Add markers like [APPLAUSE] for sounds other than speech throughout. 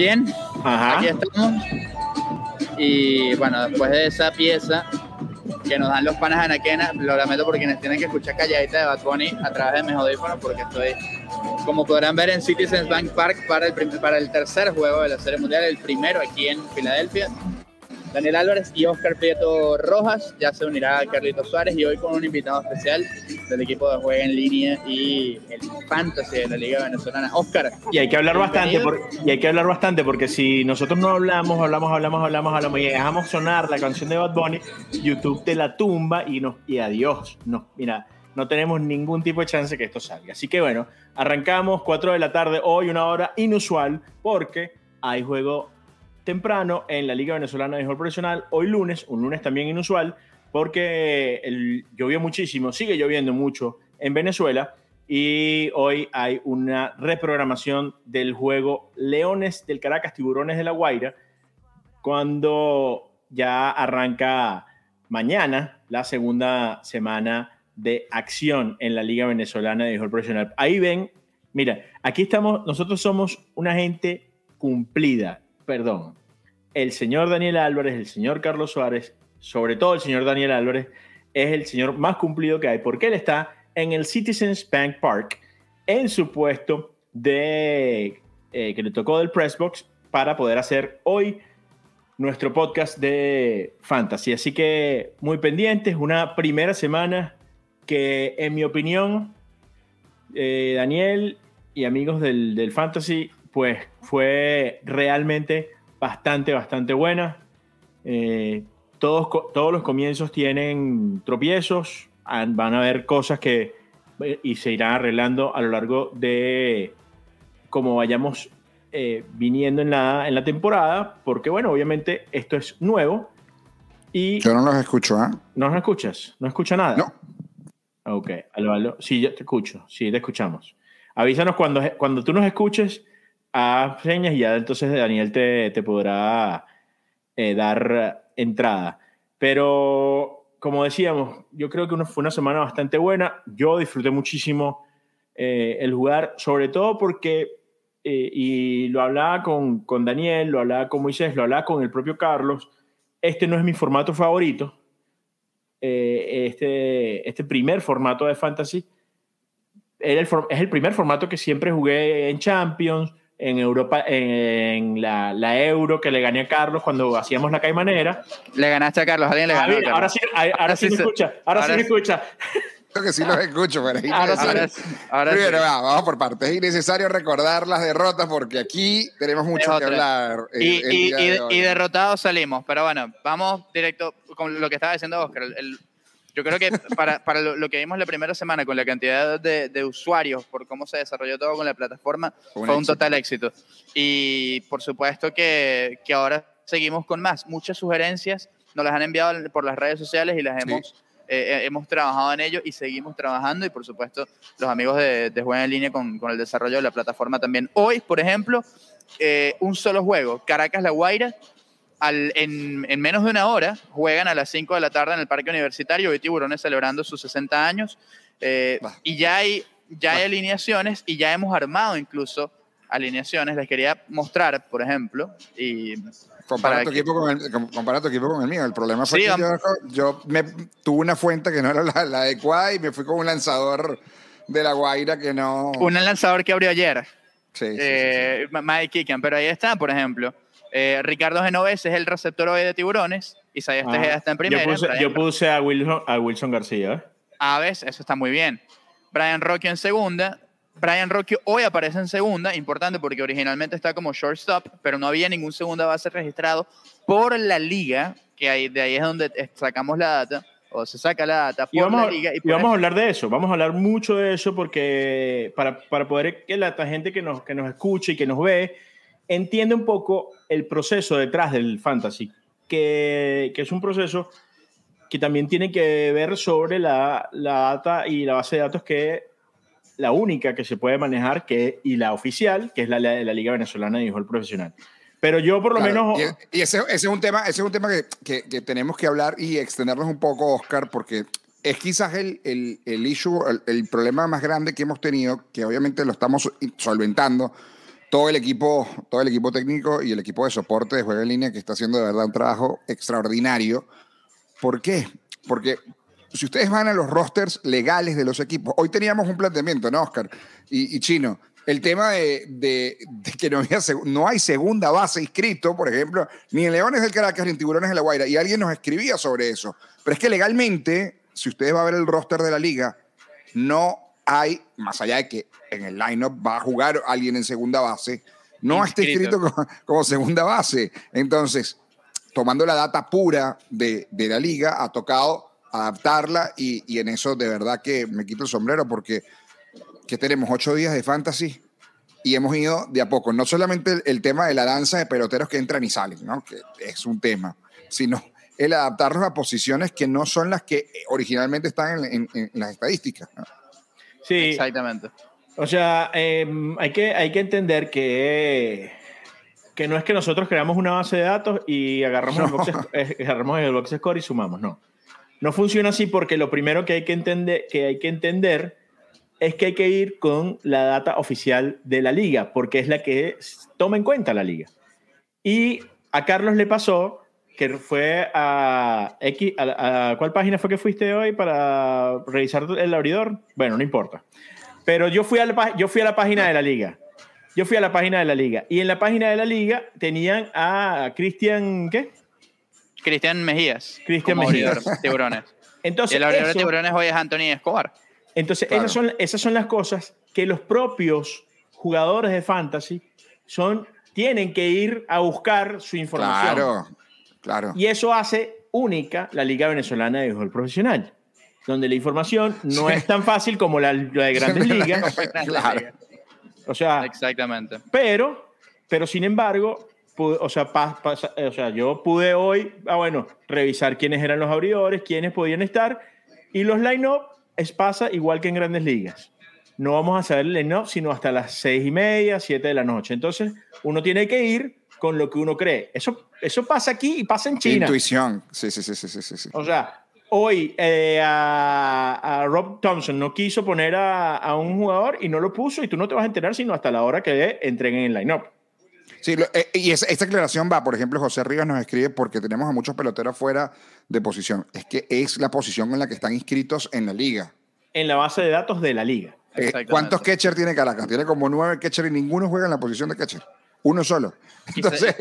Bien, aquí estamos. Y bueno, después de esa pieza que nos dan los panas de Anaquena, lo lamento por quienes tienen que escuchar calladita de Bad Bunny a través de mis audífonos porque estoy, como podrán ver, en Citizens Bank Park para el, para el tercer juego de la Serie Mundial, el primero aquí en Filadelfia. Daniel Álvarez y Oscar Prieto Rojas. Ya se unirá a Carlitos Suárez y hoy con un invitado especial del equipo de Juega en Línea y el Fantasy de la Liga Venezolana. Oscar. Y hay que hablar bastante, y hay que hablar bastante porque si nosotros no hablamos, hablamos, hablamos, hablamos, hablamos y dejamos sonar la canción de Bad Bunny, YouTube te la tumba y, nos, y adiós. No, mira, no tenemos ningún tipo de chance que esto salga. Así que bueno, arrancamos 4 de la tarde, hoy una hora inusual porque hay juego temprano en la Liga Venezolana de Béisbol Profesional, hoy lunes, un lunes también inusual, porque llovió muchísimo, sigue lloviendo mucho en Venezuela y hoy hay una reprogramación del juego Leones del Caracas, Tiburones de la Guaira, cuando ya arranca mañana la segunda semana de acción en la Liga Venezolana de Béisbol Profesional. Ahí ven, mira, aquí estamos, nosotros somos una gente cumplida, perdón, el señor Daniel Álvarez, el señor Carlos Suárez, sobre todo el señor Daniel Álvarez, es el señor más cumplido que hay, porque él está en el Citizens Bank Park, en su puesto de, eh, que le tocó del Pressbox para poder hacer hoy nuestro podcast de fantasy. Así que muy pendientes, una primera semana que en mi opinión, eh, Daniel y amigos del, del fantasy, pues fue realmente bastante, bastante buena. Eh, todos, todos los comienzos tienen tropiezos, van a haber cosas que eh, y se irán arreglando a lo largo de como vayamos eh, viniendo en la, en la temporada, porque bueno, obviamente esto es nuevo. Y Yo no los escucho, ¿ah? ¿No los escuchas? ¿No escucha nada? No. Ok, aló, Sí, yo te escucho, sí, te escuchamos. Avísanos cuando, cuando tú nos escuches a señas y ya entonces Daniel te, te podrá eh, dar entrada. Pero como decíamos, yo creo que fue una semana bastante buena. Yo disfruté muchísimo eh, el jugar, sobre todo porque, eh, y lo hablaba con, con, Daniel, lo hablaba con Moisés, lo hablaba con el propio Carlos, este no es mi formato favorito. este, este primer formato de fantasy el, es el primer formato que siempre jugué en Champions, en Europa, en la, Euro que le gané a Carlos cuando hacíamos la caimanera. Le ganaste a Carlos, alguien le ganó. ahora sí, ahora, sí, me escucha, ahora, sí me escucha. Creo que sí los escucho, pero ahora, sí, ahora Primero, vamos por partes. Es innecesario recordar las derrotas porque aquí tenemos mucho que hablar. y, y, derrotados salimos, pero bueno, vamos directo con lo que estaba diciendo Oscar. El, yo creo que para, para lo, que vimos la primera semana con la cantidad de, de, usuarios, por cómo se desarrolló todo con la plataforma, fue un total éxito. Y por supuesto que, que, ahora seguimos con más. Muchas sugerencias nos las han enviado por las redes sociales y las hemos, eh, eh, hemos trabajado en ello y seguimos trabajando. Y por supuesto, los amigos de, de Juega en Línea con, con, el desarrollo de la plataforma también. Hoy, por ejemplo, eh, un solo juego, Caracas-La Guaira, en, menos de una hora juegan a las 5 de la tarde en el Parque Universitario. Hoy Tiburones celebrando sus 60 años. Eh, y ya hay, ya hay alineaciones y ya hemos armado incluso alineaciones. Les quería mostrar, por ejemplo. Y compara, tu equipo con el, compara tu equipo con el mío. El problema fue que yo, me, tuve una fuente que no era la, la adecuada y me fui con un lanzador de la Guaira que no. Un lanzador que abrió ayer. Sí. Eh, Mike pero ahí está, por ejemplo. Eh, Ricardo Genovés es el receptor hoy de tiburones. Isaías ah, Tejeda está en primera. Yo puse, a, Wilson, a Wilson García. ¿eh? Aves, eso está muy bien. Brian Rocky en segunda. Brian Rocky hoy aparece en segunda, importante porque originalmente está como shortstop, pero no había ningún segunda base registrado por la liga, que ahí, de ahí es donde sacamos la data, o se saca la data por y vamos, la liga. Y, vamos a hablar de eso, vamos a hablar mucho de eso porque para, para poder que la gente que nos, que nos escuche y que nos ve entiende un poco el proceso detrás del fantasy, que, que, es un proceso que también tiene que ver sobre la, la, data y la base de datos que la única que se puede manejar que, y la oficial, que es la, la Liga Venezolana de Béisbol Profesional. Pero yo por lo menos... Y, ese, ese, es un tema, ese es un tema que, que, tenemos que hablar y extendernos un poco, Oscar, porque es quizás el, el, el issue, el, el, problema más grande que hemos tenido, que obviamente lo estamos solventando, todo el equipo, todo el equipo técnico y el equipo de soporte de juego en línea que está haciendo de verdad un trabajo extraordinario. ¿Por qué? Porque si ustedes van a los rosters legales de los equipos, hoy teníamos un planteamiento, ¿no, Oscar? Y, Chino, el tema de, que no, no, hay segunda base inscrito, por ejemplo, ni en Leones del Caracas ni en Tiburones de la Guaira, y alguien nos escribía sobre eso. Pero es que legalmente, si ustedes van a ver el roster de la liga, no hay, más allá de que en el lineup va a jugar alguien en segunda base, no está escrito como, segunda base. Entonces, tomando la data pura de, la liga, ha tocado adaptarla y, en eso de verdad que me quito el sombrero porque que tenemos ocho días de fantasy y hemos ido de a poco. No solamente el, tema de la danza de peloteros que entran y salen, ¿no? que es un tema, sino el adaptarnos a posiciones que no son las que originalmente están en, en las estadísticas. ¿no? Sí. Exactamente. O sea, em, hay, que, hay que entender que, que no es que nosotros creamos una base de datos y agarramos, el box, eh, agarramos el box score y sumamos, no. No funciona así porque lo primero que hay que entender, que hay que entender es que hay que ir con la data oficial de la liga, porque es la que toma en cuenta la liga. Y a Carlos le pasó que fue a X, a, ¿cuál página fue que fuiste hoy para revisar el abridor? Bueno, no importa. Pero yo fui, a la, yo fui a la página de la liga. Yo fui a la página de la liga. Y en la página de la liga tenían a Cristian, ¿qué? Cristian Mejías. Cristian Mejías. Tiburones. [LAUGHS] Entonces, el abridor de tiburones hoy es Anthony Escobar. Entonces, esas, son, esas son las cosas que los propios jugadores de fantasy son, tienen que ir a buscar su información. Claro, y eso hace única la Liga Venezolana de Béisbol Profesional, donde la información no es tan fácil como [LAUGHS] la, de grandes ligas. claro. O sea, exactamente. Pero, pero sin embargo, o, sea, o sea, yo pude hoy, ah, bueno, revisar quiénes eran los abridores, quiénes podían estar, y los line-up es pasa igual que en grandes ligas. No vamos a saber el line-up sino hasta las seis y media, siete de la noche. Entonces, uno tiene que ir con lo que uno cree. Eso, eso pasa aquí y pasa en China. Intuición, sí, sí, sí, sí, sí. sí. O sea, hoy eh, a, Rob Thompson no quiso poner a, un jugador y no lo puso y tú no te vas a enterar sino hasta la hora que entreguen el line-up. Sí, eh, y esta aclaración va, por ejemplo, José Rivas nos escribe porque tenemos a muchos peloteros fuera de posición. Es que es la posición en la que están inscritos en la liga. En la base de datos de la liga. Eh, ¿Cuántos catchers tiene Caracas? Tiene como nueve catchers y ninguno juega en la posición de catcher. Uno solo. [LAUGHS] Entonces,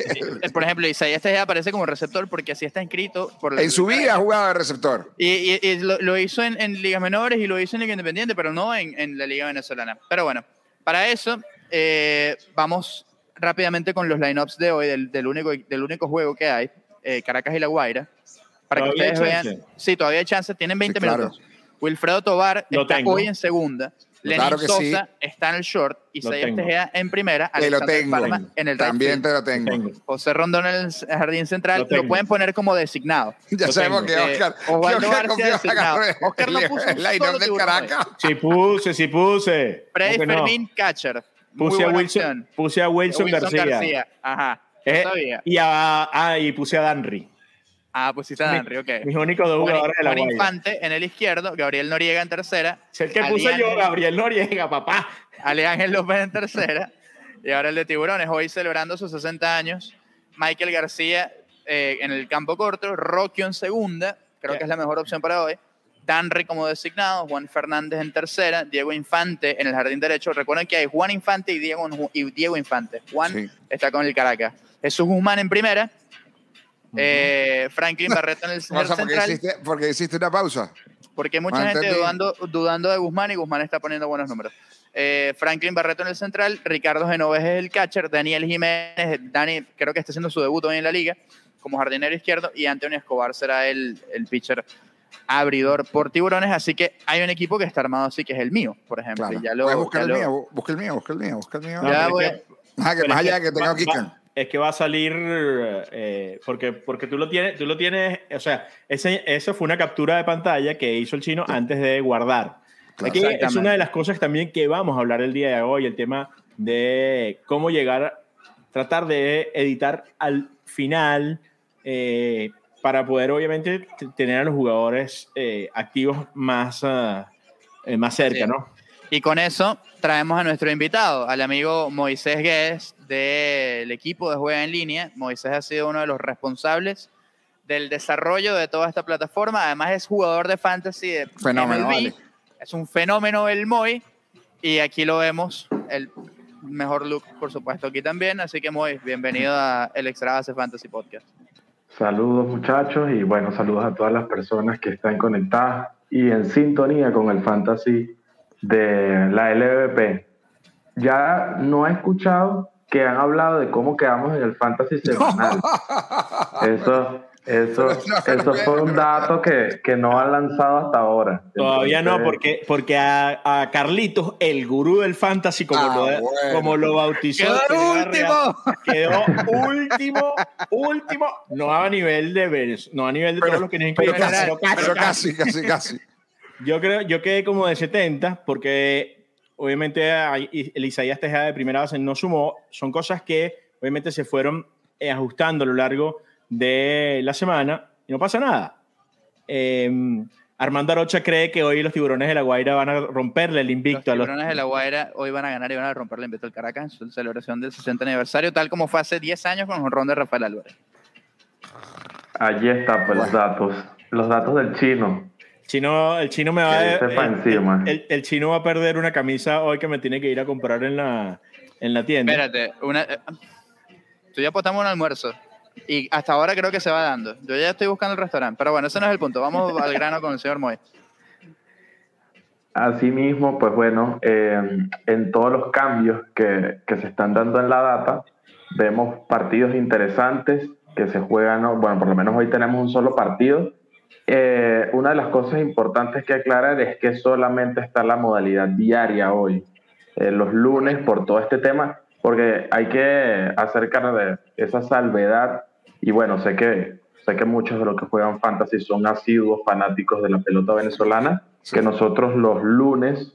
por ejemplo, Isaías Tejeda aparece como receptor porque así está inscrito. Por en su vida jugaba de receptor. Y, lo, hizo en, ligas menores y lo hizo en Liga Independiente, pero no en, la Liga Venezolana. Pero bueno, para eso eh, vamos rápidamente con los lineups de hoy, del, único, del único juego que hay, eh, Caracas y La Guaira. Para que ustedes vean. Sí, todavía hay chance, tienen 20 minutos. Wilfredo Tobar está hoy en segunda. Lenin claro que Sosa está en el short, Isaías Tejeda en primera, te lo tengo. en el También te lo tengo. José Rondón en el jardín central, lo, pueden poner como designado. [LAUGHS] Ya sabemos que Oscar, eh, Osvaldo García designado. Oscar no puso el del Caracas. Sí puse, sí puse. Freddy Fermín, catcher. Puse a, Wilson, puse a Wilson, García. García. Ajá. Eh, y, a, ah, y puse a Danry. Ah, pusiste a Danry, ok. Mis únicos dos jugadores de la Juan Infante en el izquierdo, Gabriel Noriega en tercera. Es el que puse yo, Gabriel Noriega, papá. Ale Ángel López en tercera. y ahora el de Tiburones, hoy celebrando sus 60 años. Michael García eh, en el campo corto, Rocky en segunda, creo que es la mejor opción para hoy. Danry como designado, Juan Fernández en tercera, Diego Infante en el jardín derecho. Recuerden que hay Juan Infante y Diego, y Diego Infante. Juan está con el Caracas. Jesús Guzmán en primera, eh, Franklin Barreto en el central. ¿por qué, hiciste, una pausa? Porque hay mucha gente dudando, dudando de Guzmán y Guzmán está poniendo buenos números. Eh, Franklin Barreto en el central, Ricardo Genoves es el catcher, Daniel Jiménez, Dani creo que está haciendo su debut hoy en la liga como jardinero izquierdo y Antonio Escobar será el, el pitcher abridor por tiburones, así que hay un equipo que está armado así que es el mío, por ejemplo. Ya lo, busca, el mío, busca el mío, busca el mío, busca el mío. más, allá que tenga Kikan es que va a salir, eh, porque, porque tú lo tienes, tú lo tienes, o sea, ese, eso fue una captura de pantalla que hizo el chino antes de guardar. Aquí es una de las cosas también que vamos a hablar el día de hoy, el tema de cómo llegar, tratar de editar al final eh, para poder obviamente tener a los jugadores eh, activos más, más cerca, ¿no? Y con eso traemos a nuestro invitado, al amigo Moisés Guedes del equipo de Juega en Línea. Moisés ha sido uno de los responsables del desarrollo de toda esta plataforma. Además es jugador de fantasy de Fenómeno, MLB. vale. Es un fenómeno el Moy. Y aquí lo vemos, el mejor look, por supuesto, aquí también. Así que Moy, bienvenido a el Extra Base Fantasy Podcast. Saludos muchachos y bueno, saludos a todas las personas que están conectadas y en sintonía con el fantasy de la LVP. Ya no he escuchado que han hablado de cómo quedamos en el fantasy semanal. [LAUGHS] Eso, eso, eso fue un dato que, que no han lanzado hasta ahora. Todavía no, porque, porque a, a Carlitos, el gurú del fantasy, como, Ah, lo, bueno. como lo bautizó, ¡Quedó último! Quedó último, último, no a nivel de no a nivel de Pero- todos los que nos Pero pero casi, pero casi. casi, casi, casi. Yo creo, yo quedé como de 70, porque obviamente el Isaías Tejada de primera base no sumó. Son cosas que obviamente se fueron eh, ajustando a lo largo de la semana y no pasa nada. Eh, Armando Arocha cree que hoy los tiburones de la Guaira van a romperle el Los invicto a los. tiburones de la Guaira hoy van a ganar y van a romper el invito al Caracas en su celebración del 60 aniversario, tal como fue hace 10 años con el jonrón de Rafael Álvarez. Allí está, pues los datos. Los datos del chino. Chino, el chino me va a. el- encima. el- el chino va a perder una camisa hoy que me tiene que ir a comprar en la, en la tienda. Espérate, una, eh, tú ya apostamos un almuerzo y hasta ahora creo que se va dando. Yo ya estoy buscando el restaurante, pero bueno, ese no es el punto. Vamos al grano con el señor Moy. Asimismo, pues bueno, eh, en todos los cambios que, que se están dando en la data, vemos partidos interesantes que se juegan, ¿no? bueno, por lo menos hoy tenemos un solo partido. Eh, una de las cosas importantes que aclarar es que solamente está la modalidad diaria hoy, eh, los lunes, por todo este tema, porque hay que acercar de esa salvedad. Y bueno, sé que, sé que muchos de los que juegan fantasy son asiduos fanáticos de la pelota venezolana que nosotros los lunes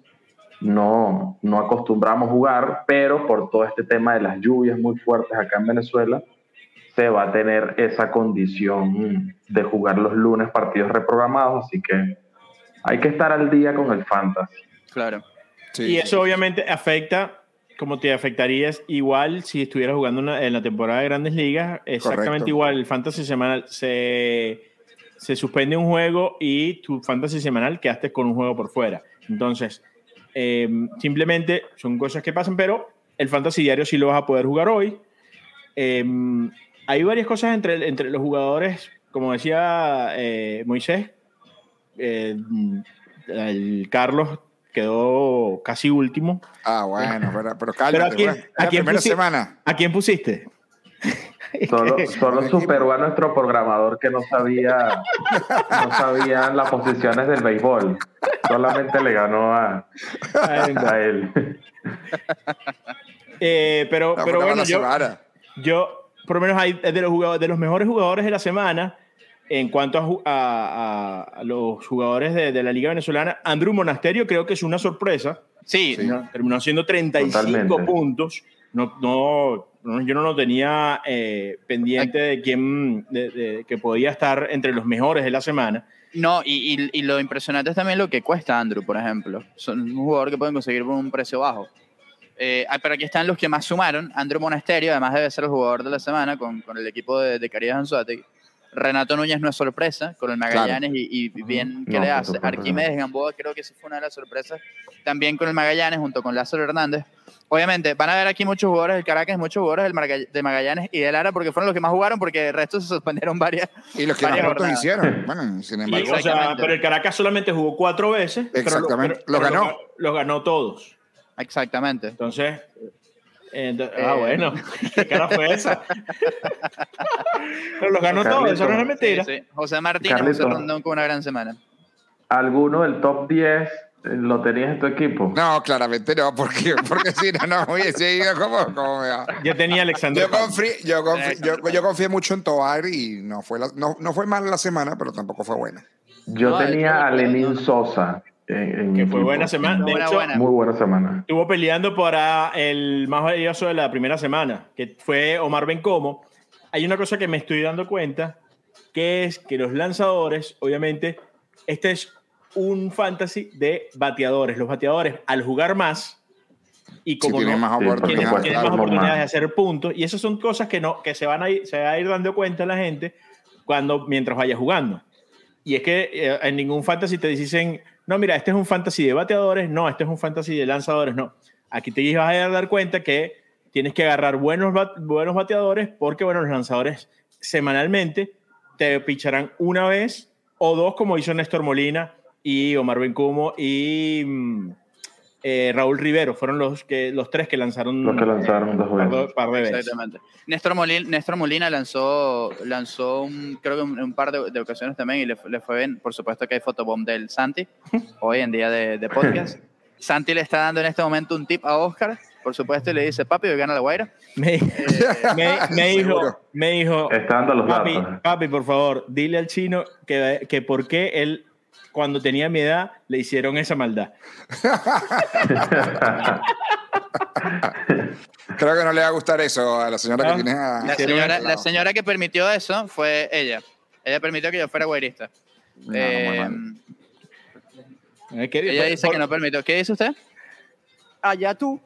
no, no acostumbramos jugar, pero por todo este tema de las lluvias muy fuertes acá en Venezuela, se va a tener esa condición de jugar los lunes partidos reprogramados, así que hay que estar al día con el fantasy. Claro. Sí, y eso obviamente afecta, como te afectaría es igual si estuvieras jugando una- en la temporada de Grandes Ligas, exactamente Correcto. igual. El fantasy semanal se, se suspende un juego y tu fantasy semanal quedaste con un juego por fuera. Entonces, eh, simplemente son cosas que pasan, pero el fantasy diario sí lo vas a poder jugar hoy. Eh, hay varias cosas entre, entre los jugadores, como decía eh, Moisés, eh, el Carlos quedó casi último. Ah, bueno, pero, pero [LAUGHS] cálmate. Pero ¿a quién- bueno, es la a quién primera semana. ¿A quién pusiste? [LAUGHS] Solo, superó a nuestro programador que no sabía, no sabía las posiciones del béisbol. Solamente le ganó a, a él. Eh, pero, bueno, yo, por lo menos, hay de los, jugadores, de los mejores jugadores de la semana en cuanto a, a- a- los jugadores de, de la Liga Venezolana. Andrew Monasterio creo que es una sorpresa. Sí, Sí. ¿no? Terminó haciendo 35 Totalmente. puntos. No, no, no- yo no lo tenía eh, pendiente de quién de- de- que podía estar entre los mejores de la semana. No, y, y- y lo impresionante es también lo que cuesta Andrew, por ejemplo. Son un jugador que pueden conseguir por un precio bajo. Eh, ah, pero aquí están los que más sumaron. Andrew Monasterio, además debe ser el jugador de la semana con, con el equipo de, de Carías Anzuategui. Renato Núñez no es sorpresa con el Magallanes y, y bien que No, le hace. Arquímedes Gamboa creo que sí fue una de las sorpresas. También con el Magallanes junto con Lázaro Hernández. Obviamente van a ver aquí muchos jugadores del Caracas, muchos jugadores del Marga- de Magallanes y del Lara porque fueron los que más jugaron porque el resto se suspendieron varias. Y los que más jornadas. hicieron. Bueno, sin Y, embargo. o sea, pero el Caracas solamente jugó cuatro veces. pero lo- Exactamente. pero- Los pero ganó. Los ganó todos. Exactamente. Entonces, eh, ento- ah, Eh. bueno, [LAUGHS] ¿qué cara fue esa? Pero los ganó todos, eso no es mentira. Sí, sí. José Martínez. José Rondón con una gran semana. ¿Alguno del top 10 eh, lo tenías en tu equipo? No, claramente no, porque, porque si no, no hubiese ido como, como me va. Yo tenía a Alexander. Yo, confi- yo, Exacto. yo, yo confié mucho en Tobar y no fue, la- no, no fue mal la semana, pero tampoco fue buena. Yo No, tenía a Lenin Sosa. En, que fue buena semana. De Buena, hecho, buena. Muy buena semana. estuvo peleando para el más valioso de la primera semana, que fue Omar Bencomo. Hay una cosa que me estoy dando cuenta, que es que los lanzadores, obviamente, este es un fantasy de bateadores. Los bateadores, al jugar más, y como tienen no, más Sí, oportunidades. tienen, tienen más oportunidades de hacer puntos. Y esas son cosas que, no, que se, van a ir, se va a ir dando cuenta la gente cuando, mientras vaya jugando. Y es que eh, en ningún fantasy te dicen, no, mira, este es un fantasy de bateadores, no, este es un fantasy de lanzadores, no. Aquí te vas a dar cuenta que tienes que agarrar buenos, buenos bateadores porque, bueno, los lanzadores semanalmente te picharán una vez o dos, como hizo Néstor Molina y Omar Bencumo y mm, eh, Raúl Rivero. Fueron los, que, los tres que lanzaron Los que lanzaron dos un par de, veces. par de veces. Exactamente. Néstor Molina, Néstor Molina lanzó, lanzó un, creo que un, un par de, de ocasiones también y le, le fue bien. Por supuesto que hay fotobomb del Santi, [LAUGHS] hoy en día de, de podcast. [LAUGHS] Santi le está dando en este momento un tip a Oscar, por supuesto, y le dice, papi, hoy gana la Guaira. Me, [LAUGHS] me, me dijo, me dijo, Está dando los papi, datos. papi, por favor, dile al chino que, que por qué él, cuando tenía mi edad, le hicieron esa maldad. [LAUGHS] Creo que no le va a gustar eso a la señora Ah, que tiene a- La señora, la señora que permitió eso fue ella. Ella permitió que yo fuera guairista. No, no, Eh. Eh, ¿qué- ella por- dice que no permitió. ¿Qué dice usted? Allá tú.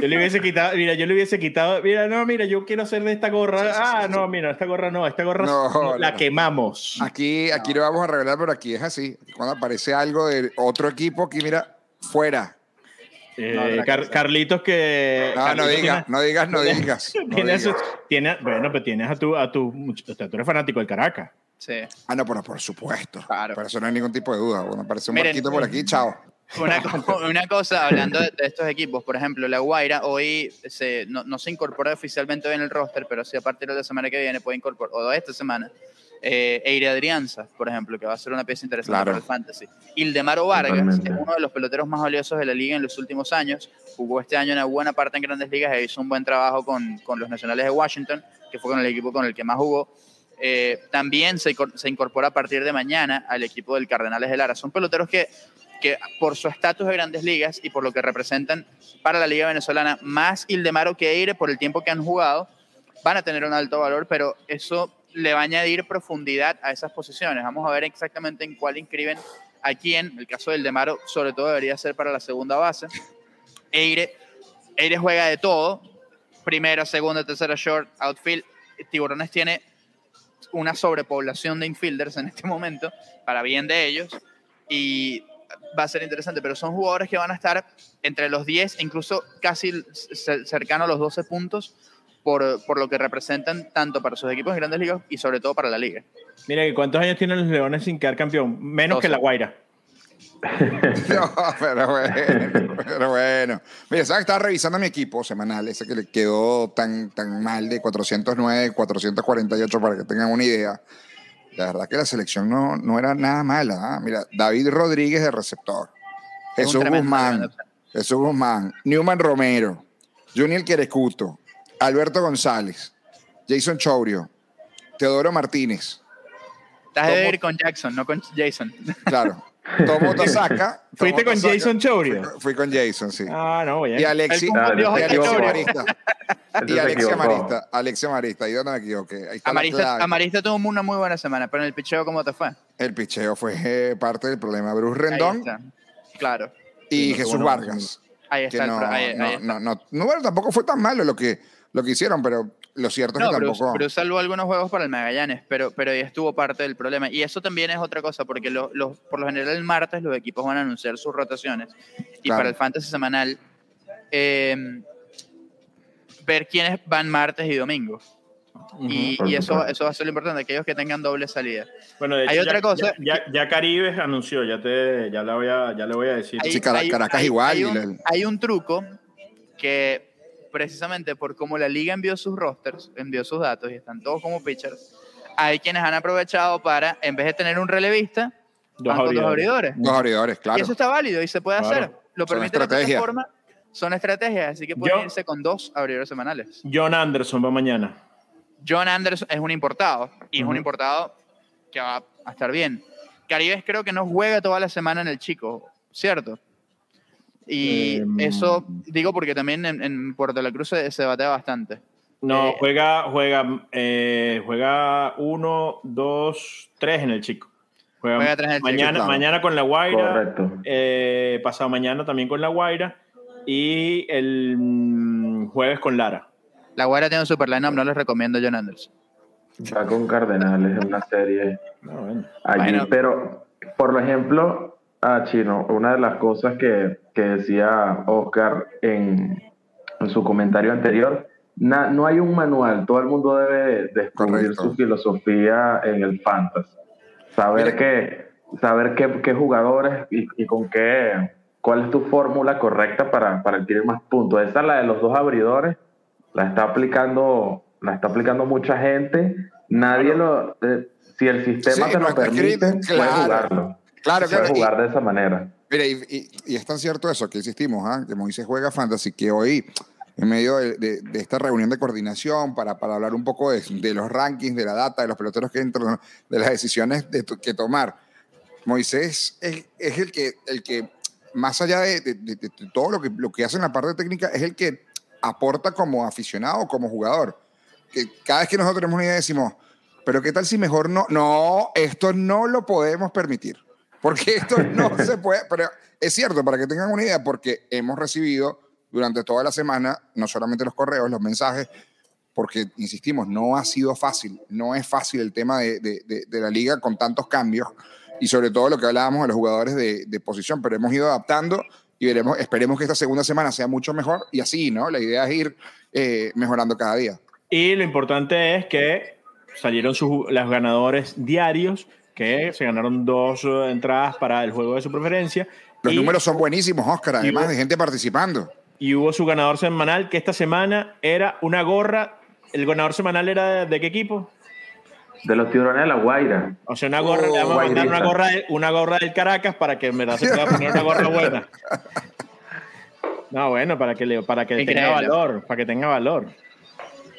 Yo le hubiese quitado, mira, yo le hubiese quitado, mira, no, mira, yo quiero hacer de esta gorra. ah, no, mira, esta gorra no, esta gorra No, no, la no. quemamos. Aquí, aquí lo vamos a revelar, pero aquí es así. Cuando aparece algo de otro equipo, aquí mira, fuera. Eh, Car-. Carlitos que. No, digas, tiene- no digas, no digas. [LAUGHS] no a bueno, pero tienes a tu, a tu, o sea, tú eres fanático del Caracas. Sí. Ah, no, pero por supuesto. Claro. Pero eso no hay ningún tipo de duda. Bueno, aparece un Miren, barquito por aquí, chao. Una, [LAUGHS] una cosa, hablando de, de estos equipos, por ejemplo, La Guaira hoy se, no, no se incorpora oficialmente hoy en el roster, pero sí a partir de la semana que viene puede incorporar, o de esta semana, eh, Eire Adrianza, por ejemplo, que va a ser una pieza interesante Claro. para el Fantasy. Ildemaro Vargas, Totalmente. que es uno de los peloteros más valiosos de la liga en los últimos años, jugó este año una buena parte en grandes ligas e hizo un buen trabajo con, con los Nacionales de Washington, que fue con el equipo con el que más jugó. Eh, también se, se incorpora a partir de mañana al equipo del Cardenales de Lara. Son peloteros que que por su estatus de grandes ligas y por lo que representan para la liga venezolana, más Ildemaro que Eire por el tiempo que han jugado, van a tener un alto valor, pero eso le va a añadir profundidad a esas posiciones. Vamos a ver exactamente en cuál inscriben a quién. El caso del Demaro, sobre todo, debería ser para la segunda base. Eire, Eire juega de todo: primera, segunda, tercera, short, outfield. Tiburones tiene una sobrepoblación de infielders en este momento, para bien de ellos, y va a ser interesante, pero son jugadores que van a estar entre los 10, incluso casi cercano a los 12 puntos, por, por lo que representan tanto para sus equipos en grandes ligas y sobre todo para la liga. Mira, ¿y ¿cuántos años tienen los Leones sin quedar campeón? Menos que la Guaira. [LAUGHS] No, pero bueno, pero bueno. Mira, ¿sabes? Estaba revisando mi equipo semanal, ese que le quedó tan, tan mal de 409, 448, para que tengan una idea. La verdad que la selección no, no era nada mala. ¿ah? Mira, David Rodríguez de receptor, Jesús Guzmán. Jesús Guzmán, Newman Romero, Junior Querecuto, Alberto González, Jason Chourio, Teodoro Martínez, Estás de ir con Jackson, no con Jason. claro, [LAUGHS] Tomo Tasaka. [LAUGHS] ¿Fuiste con Tasaka. Jason Chourio? Fui, con- fui con Jason, sí. Ah, no, bien. Y Alexi, y confundió a Alexia Chourio. Marista. Y Alexia. Marista. Alexia Marista. Ahí donde me equivoqué. Ahí Amarista. Amarista tuvo una muy buena semana, pero en el picheo, ¿cómo te fue? El picheo fue eh, parte del problema. Bruce Rendón. Claro, y Sí, no Jesús. Vargas. ahí está. el no, pro- ahí- ahí no, está. no, no, no, bueno, tampoco fue tan malo lo que, lo que hicieron, pero lo cierto es No, que Bruce, tampoco. Bruce salvó algunos juegos para el Magallanes, pero, pero ahí estuvo parte del problema. Y eso también es otra cosa, porque lo- los- por lo general el martes los equipos van a anunciar sus rotaciones. Y Claro. para el Fantasy semanal, eh, ver quiénes van martes y domingo. Y, Por y eso, supuesto. eso va a ser lo importante, aquellos que tengan doble salida. Bueno, de hecho, Hay ya- otra cosa Ya, ya, ya Caribes anunció, ya, te, ya, la voy a, ya le voy a decir. Hay- Sí, Caracas hay- igual, Hay y un, hay un truco que precisamente por cómo la liga envió sus rosters, envió sus datos y están todos como pitchers, hay quienes han aprovechado para, en vez de tener un relevista, Dos abridores. Dos abridores, claro. Y eso está válido y se puede Claro. hacer. Lo Son permite la estrategias. plataforma. Son estrategias, así que pueden Yo- irse con dos abridores semanales. John Anderson va mañana. John Anderson es un importado y es un importado que va a estar bien. Caribes creo que no juega toda la semana en el chico, ¿cierto? Y Em. eso digo porque también en, en Puerto La Cruz se, se batea bastante. No, Eh, juega, juega, eh, juega uno, dos, tres en el chico. Juega, Juega tres en el Chico, mañana, claro. mañana con la Guaira, Correcto. eh, pasado mañana también con la Guaira y el mm, jueves con Lara. La Guaira tiene un super line-up, no les recomiendo John Anderson. Va con Cardenales en una serie No, bueno. allí. Bueno. Pero, por ejemplo, a Chino, una de las cosas que, que decía Oscar en, en su comentario anterior, na- no hay un manual, todo el mundo debe descubrir Correcto. su filosofía en el fantasy. Saber qué, saber qué, qué jugadores y, y con qué, cuál es tu fórmula correcta para, para adquirir más puntos. Esa es la de los dos abridores, la está aplicando, la está aplicando mucha gente. Nadie lo, eh, si el sistema Sí, te lo permite, claro. puedes jugarlo. Claro, Puedes claro. y- jugar de esa manera. Mira, y, y- y es tan cierto eso que insistimos, ¿ah? que Moisés juega fantasy, que hoy, en medio de, de- de esta reunión de coordinación para, para hablar un poco de, de los rankings, de la data, de los peloteros que entran, de las decisiones que tomar, Moisés es, es el, que, el que, más allá de todo lo que, lo que hace en la parte técnica, es el que aporta como aficionado, como jugador. Que cada vez que nosotros tenemos una idea decimos, pero ¿qué tal si mejor no? No, esto no lo podemos permitir. Porque esto [LAUGHS] no se puede. Pero es cierto, para que tengan una idea, porque hemos recibido durante toda la semana, no solamente los correos, los mensajes, porque, insistimos, no ha sido fácil. No es fácil el tema de, de- de- de la liga con tantos cambios y sobre todo lo que hablábamos de los jugadores de, de posición, pero hemos ido adaptando y veremos, esperemos que esta segunda semana sea mucho mejor y así, ¿no? La idea es ir eh, mejorando cada día. Y lo importante es que salieron sus, los ganadores diarios, que se ganaron dos eh, entradas para el juego de su preferencia. Los y, números son buenísimos, Oscar, además hubo- de gente participando. y hubo su ganador semanal, que esta semana era una gorra. ¿El ganador semanal era de, de qué equipo? De los tiburones de la Guaira. O sea, una gorra, Oh, le vamos a mandar una gorra, de- una gorra del Caracas para que en verdad se pueda poner una gorra buena. [LAUGHS] No, bueno, para que, le, para que tenga valor, para que tenga valor.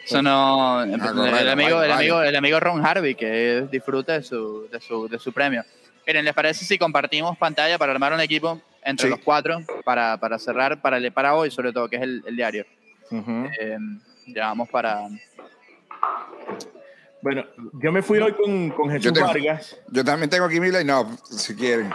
Eso no. el, correcto, amigo, el, amigo, vale. el amigo Ron Harvey, que disfruta de su, de su, de su premio. Miren, ¿les parece si compartimos pantalla para armar un equipo entre Sí. los cuatro para, para cerrar para, el- para hoy, sobre todo, que es el, el diario? Eh, ya vamos para. Bueno, yo me fui hoy con, con Jesús Yo tengo- Vargas. Yo también tengo aquí mi line-up, si quieren.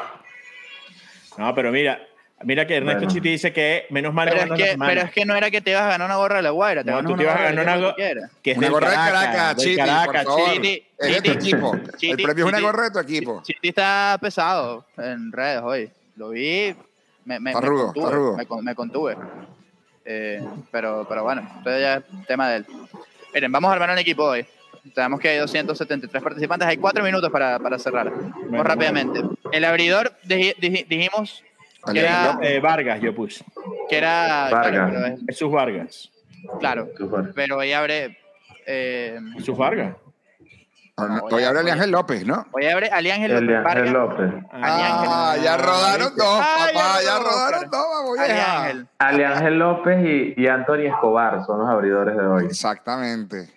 No, pero mira, mira que Ernesto Bueno. Chiti dice que menos mal Pero no es, que, pero es que no era que te ibas a ganar una gorra de la Guaira, te No, tú te ibas a gorra ganar una lo go- que es Una gorra de Caracas, Chiti, por Caracas, favor. Chiti, Es de tu equipo. Chiti, El premio es una gorra de tu equipo. Chiti está pesado en redes hoy. Lo vi. Me, me, me contuve. Me, con- me contuve. Eh, pero, pero bueno, esto ya es tema de él. Miren, vamos a armar un equipo hoy. Sabemos que hay 273 participantes. Hay cuatro minutos para, para cerrar. Vamos rápidamente. El abridor dij- dij- dijimos que Alianza era, López. Eh, Vargas, yo puse. que era Vargas. claro, pero es- Jesús Vargas. claro, pero hoy abre eh, Jesús Vargas. Ah, no, no, Hoy oye. Ángel López, ¿no? hoy abre Vargas. Ángel López. Ah, ya rodaron dos, Ah, ya papá, ya rodaron dos, vamos. Ali Ángel López y, y Anthony Escobar son los abridores de hoy. Exactamente.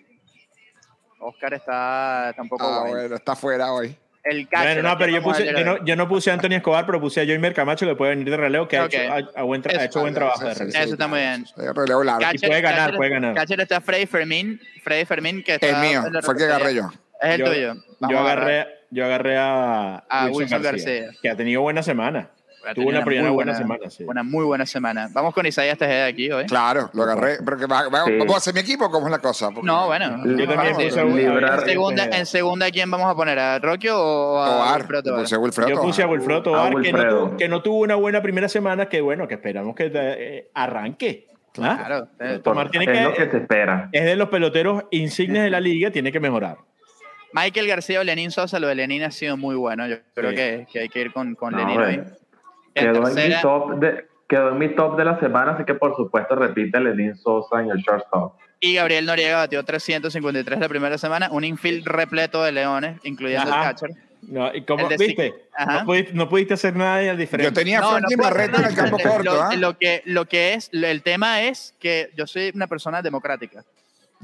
Oscar está tampoco Ah, bueno, está fuera hoy. El catcher. Bueno, no, pero yo, puse, yo, no, yo no puse a Antonio Escobar, pero puse a Joymer Camacho, que puede venir de relevo, que ha, hecho, buen tra- ha Eso, hecho buen trabajo de relevo. Eso está muy bien. Relevo largo. Catcher- puede ganar, catcher- puede ganar. Catcher está Freddy Fermín. Freddy Fermín, que está. El mío, fue el que agarré yo. Es el Yo- tuyo. Vamos Yo agarré, yo agarré a, A Wilson García. que ha tenido buena semana. Tuvo una primera muy buena semana, sí. Una muy buena semana. Vamos con Isaías Tejeda aquí hoy. Claro, lo agarré. Pero que va- va- Sí. ¿Vamos a hacer mi equipo? ¿Cómo es la cosa? Porque- No, bueno. Yo también Sí. Librar- a- En segunda, en segunda, ¿quién vamos a poner? ¿A Rocky o a. Wilfredo Yo puse a Wilfredo Tobar, que, no que no tuvo una buena primera semana, que bueno, que esperamos que eh, arranque. ¿Ah? Claro. eh, Tomar tiene es que- lo que se espera. Es de los peloteros insignes de la liga, tiene que mejorar. Michael García o Lenín Sosa, lo de Lenín ha sido muy bueno. Yo creo Sí. que, que hay que ir con, con No, Lenín hoy. Quedó en, mi top de, quedó en mi top de la semana, así que por supuesto repite Lenín Sosa en el shortstop. y Gabriel Noriega batió 353 la primera semana. Un infield repleto de leones, incluyendo Ajá. el catcher. No, ¿y cómo, ¿Viste? No pudiste, no pudiste hacer nada de diferente. Yo tenía a No, no Barreto en el campo corto, lo, ¿ah? lo que, lo que es, el tema es que yo soy una persona democrática.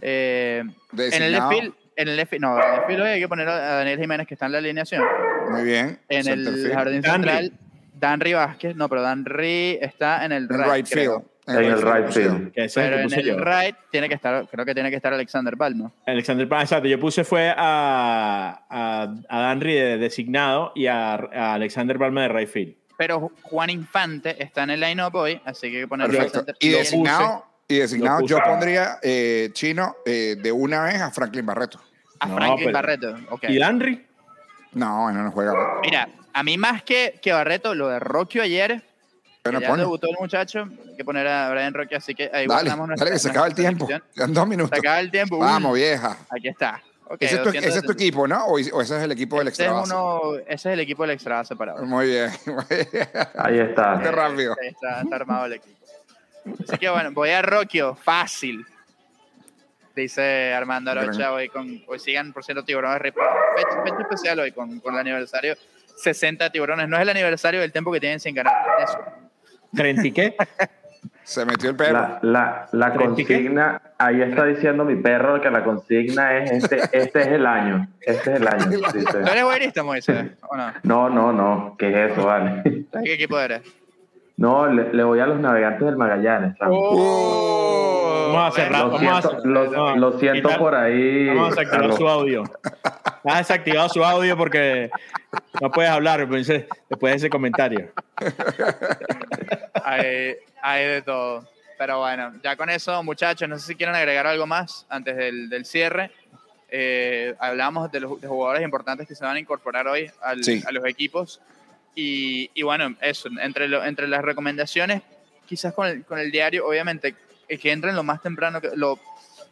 Eh, en el desfile, en el desfile, no, en el desfile hay que poner a Daniel Jiménez que está en la alineación. Muy bien. En el jardín central, Danry Vázquez, no, pero Danry está en el right creo. field. En el right field. Que ese es el Pero que en el yo. right tiene que estar, creo que tiene que estar Alexander Palma. Alexander Palma, exacto. Yo puse fue a, a, a Danry de designado y a, a Alexander Palma de right field. Pero Juan Infante está en el line-up hoy, así que hay que poner. Alexander Y Palma. designado, y designado yo pondría eh, chino eh, de una vez a Franklin Barreto. a No, Franklin pero- Barreto. ok. ¿Y Danry? No, bueno, no juega. Mira, a mí más que, que Barreto, lo de Rocky ayer, Bueno, ya debutó el muchacho, hay que poner a Brian Rocky, así que ahí Dale, guardamos dale, que se acaba el tiempo. Quedan dos minutos. Se acaba el tiempo. Uy, Vamos, vieja. Aquí está. Ok, ese, es tu, 200 ese es tu equipo, ¿no? O, o ese es el equipo del Ese es, extra base? uno, ese es el equipo del extra base separado. [LAUGHS] Muy bien. Ahí está. Qué rápido. Ahí Está, está armado el equipo. Así que bueno, voy a Rockio, fácil. Dice Armando Arocha hoy con hoy sigan por cierto tiburones fecha especial hoy con, con el aniversario 60 tiburones. No es el aniversario del tiempo que tienen sin ganar. Eso. ¿30 y qué? [LAUGHS] Se metió el perro. La, la, la ¿Treinta y qué? consigna, ahí está diciendo mi perro que la consigna es este, este es el año. Este es el año. [LAUGHS] dice. ¿Tú eres buenista, Moisés? ¿O no? No, no, no. ¿Qué es eso, vale? ¿De qué equipo eres? No, le, le voy a los navegantes del Magallanes. ¿sabes? Oh, Vamos a cerrar, Lo vamos a siento, lo, no, lo siento quitar- por ahí. Vamos a Carlos. su audio. Has desactivado su audio porque no puedes hablar pues, después de ese comentario. hay, hay de todo. Pero bueno, ya con eso, muchachos, no sé si quieren agregar algo más antes del, del cierre. Eh, hablamos de los de jugadores importantes que se van a incorporar hoy al- Sí. a los equipos. Y, y bueno, eso, entre, lo- entre las recomendaciones, quizás con el, con el diario, obviamente, que entren lo más temprano, que, lo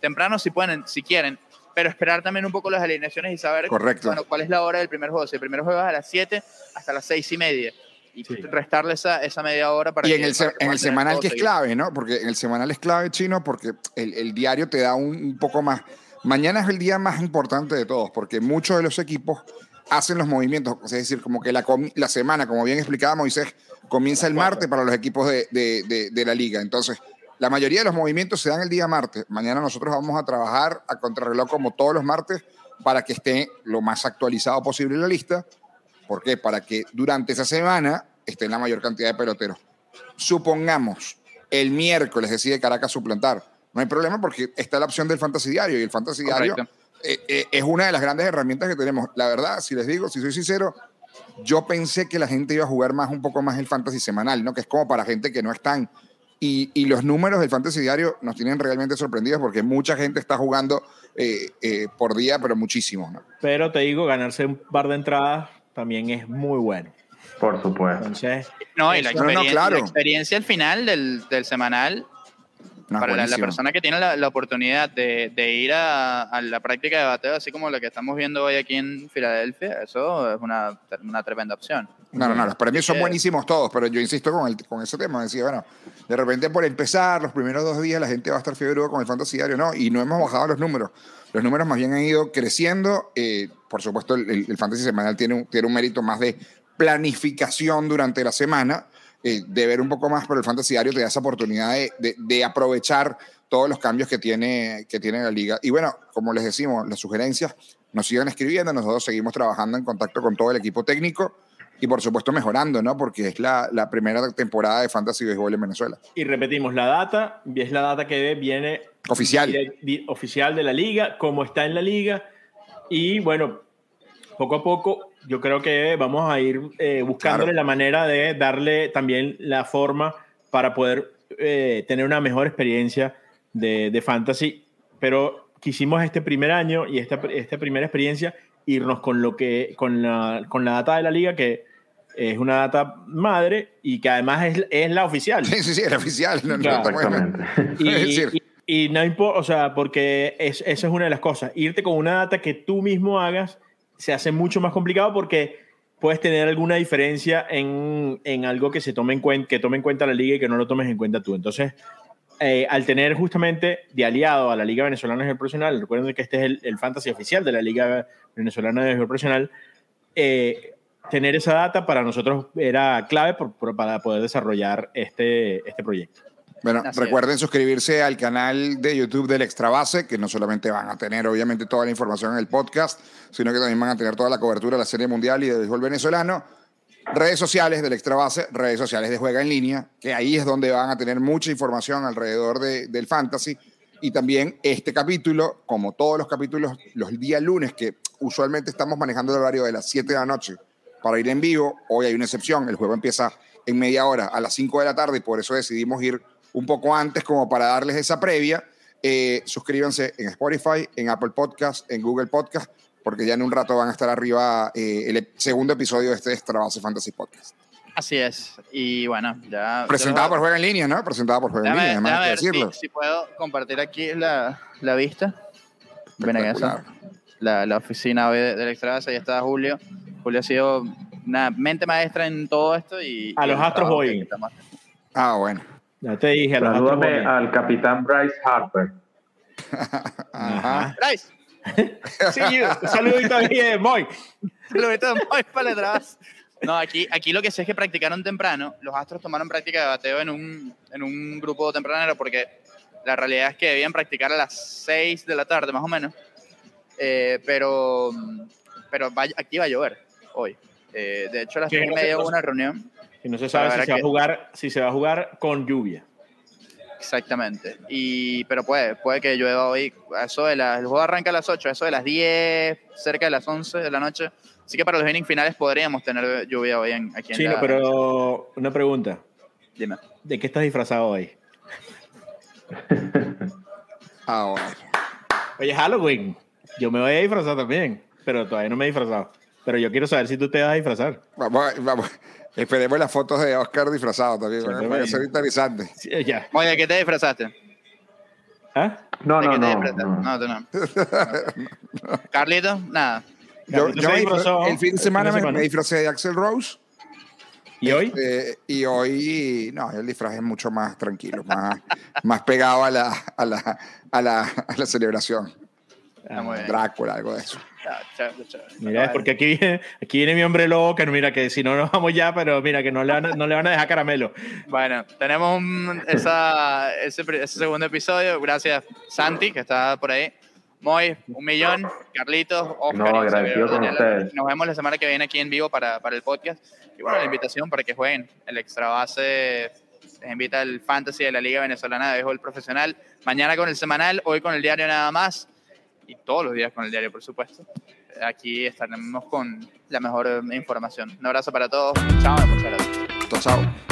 temprano si pueden, si quieren, pero esperar también un poco las alineaciones y saber Correcto. bueno, cuál es la hora del primer juego. Si el primer juego es a las 7 hasta las 6 y media. Y Sí. restarle esa, esa media hora para Y que- en el, se- en el semanal que es seguido. clave, ¿no? Porque en el semanal es clave chino porque el, el diario te da un, un poco más. Mañana es el día más importante de todos porque muchos de los equipos hacen los movimientos. Es decir, como que la, la semana, como bien explicaba Moisés, comienza el martes para los equipos de, de- de- de la liga. Entonces, la mayoría de los movimientos se dan el día martes. Mañana nosotros vamos a trabajar a contrarreloj como todos los martes para que esté lo más actualizado posible la lista. ¿Por qué? Para que durante esa semana esté la mayor cantidad de peloteros. Supongamos el miércoles decide Caracas suplantar. No hay problema porque está la opción del Fantasy Diario y el Fantasy Diario eh, eh, es una de las grandes herramientas que tenemos. La verdad, si les digo, si soy sincero, yo pensé que la gente iba a jugar más, un poco más el Fantasy semanal, ¿no? Que es como para gente que no están. Y, y los números del Fantasy Diario nos tienen realmente sorprendidos porque mucha gente está jugando eh, eh, por día, pero muchísimo, ¿no? Pero te digo, ganarse un par de entradas también es muy bueno. Por supuesto. Entonces, No, y la No, no, experiencia, claro. la experiencia al final del, del semanal, No, para la, persona que tiene la, la oportunidad de, de ir a, a la práctica de bateo, así como lo que estamos viendo hoy aquí en Filadelfia, eso es una, una tremenda opción. No, no, no, los premios son buenísimos todos, pero yo insisto con, el, con ese tema. Decía, bueno, de repente por empezar, los primeros dos días la gente va a estar fiebre con el Fantasy Diario, ¿no? Y no hemos bajado los números. Los números más bien han ido creciendo. Eh, por supuesto, el, el- el Fantasy Semanal tiene un, tiene un mérito más de planificación durante la semana, eh, de ver un poco más, pero el Fantasy Diario te da esa oportunidad de, de- de aprovechar todos los cambios que tiene, que tiene la liga. Y bueno, como les decimos, las sugerencias nos sigan escribiendo, nosotros seguimos trabajando en contacto con todo el equipo técnico y por supuesto mejorando, ¿no? Porque es la, la primera temporada de Fantasy Baseball en Venezuela. y repetimos, la data, es la data que viene Oficial. di- oficial de la liga, cómo está en la liga. Y bueno, poco a poco yo creo que vamos a ir eh, buscándole Claro. la manera de darle también la forma para poder eh, tener una mejor experiencia de, de fantasy. Pero quisimos este primer año y esta, esta primera experiencia irnos con, lo que, con, la, con la data de la liga, que es una data madre y que además es, es la oficial. Sí, sí, sí, el oficial. No, no, Claro, Exactamente. Y, Es decir- y- y no importa, o sea, porque es, esa es una de las cosas. Irte con una data que tú mismo hagas se hace mucho más complicado porque puedes tener alguna diferencia en, en algo que se tome en cuenta, que tome en cuenta la liga y que no lo tomes en cuenta tú. Entonces, eh, al tener justamente de aliado a la Liga Venezolana de Béisbol Profesional, recuerden que este es el, el fantasy oficial de la Liga Venezolana de Béisbol Profesional, eh, tener esa data para nosotros era clave para poder desarrollar este, este proyecto. Bueno, recuerden suscribirse al canal de YouTube del Extra Base, que no solamente van a tener obviamente toda la información en el podcast, sino que también van a tener toda la cobertura de la Serie Mundial y del béisbol venezolano. redes sociales del Extra Base, redes sociales de Juega en Línea, que ahí es donde van a tener mucha información alrededor de- del fantasy. Y también este capítulo, como todos los capítulos, los días lunes, que usualmente estamos manejando el horario de las 7 de la noche para ir en vivo, hoy hay una excepción, el juego empieza en media hora a las 5 de la tarde y por eso decidimos ir un poco antes como para darles esa previa. Eh, suscríbanse en Spotify, en Apple Podcast, en Google Podcast, porque ya en un rato van a estar arriba eh, el segundo episodio de este Extra Base Fantasy Podcast. Así es. Y bueno, ya. Presentado por Juega en Línea, ¿no? Presentado por Juega en Línea, además hay que decirlo. si, si puedo compartir aquí la, la vista. Ven acá, la, la oficina hoy de- del Extra Base, ahí está Julio. Julio ha sido una mente maestra en todo esto y... A y los Astros haciendo. Ah, bueno. Ya te dije, Salúdame al capitán Bryce Harper. Ajá. Bryce, Sí, [LAUGHS] un saludito ahí, eh, Moy. lo meto muy para atrás. No, aquí, aquí lo que sé es que practicaron temprano. Los Astros tomaron práctica de bateo en un, en un grupo tempranero porque la realidad es que debían practicar a las 6 de la tarde, más o menos. Eh, pero pero va- aquí va a llover hoy. Eh, de hecho, a las Sí, 3 y media hubo una reunión. Y no se sabe si se, va a jugar, si se va a jugar con lluvia. Exactamente. Y, pero puede, puede que llueva hoy. a Eso de las, el juego arranca a las 8, a eso de las 10, cerca de las 11 de la noche. Así que para los innings finales podríamos tener lluvia hoy en, aquí en Chino, la- pero una pregunta. Dime. ¿De qué estás disfrazado hoy? [LAUGHS] Ah, bueno. Oye, Halloween. Yo me voy a disfrazar también, pero todavía no me he disfrazado. Pero yo quiero saber si tú te vas a disfrazar. Vamos, vamos. Esperemos las fotos de Oscar disfrazado también. Sí, para que sea interesante. Sí, ya. Oye, ¿de qué te disfrazaste? ¿Ah? No, ¿De no, no. disfrazaste? no. No, tú no. [LAUGHS] Carlito, nada. Yo, yo disfrazó disfra- el fin de semana, el fin de me- semana. me disfracé de Axel Rose. ¿Y hoy? Eh, y hoy, no, el disfraz es mucho más tranquilo, más, [LAUGHS] más pegado a la, a, la, a, la, a la celebración. Bien. Drácula, algo de eso. Ah. Mira, es porque aquí viene, aquí viene mi hombre lobo, que mira, que si no nos vamos ya, pero mira, que no le van a, no le van a dejar caramelo. Bueno, tenemos un- esa, ese, ese segundo episodio. Gracias, Santi, que está por ahí. Moy, un millón. Carlitos, Oscar. No, agradecido con ustedes. Nos vemos la semana que viene aquí en vivo para, para el podcast. Y bueno, la invitación para que jueguen. El extra base les invita el fantasy de la Liga Venezolana de Béisbol Profesional. Mañana con el semanal, hoy con el diario nada más. Y todos los días con el diario, por supuesto. Aquí estaremos con la mejor información. Un abrazo para todos. Chao, muchas gracias. Chao.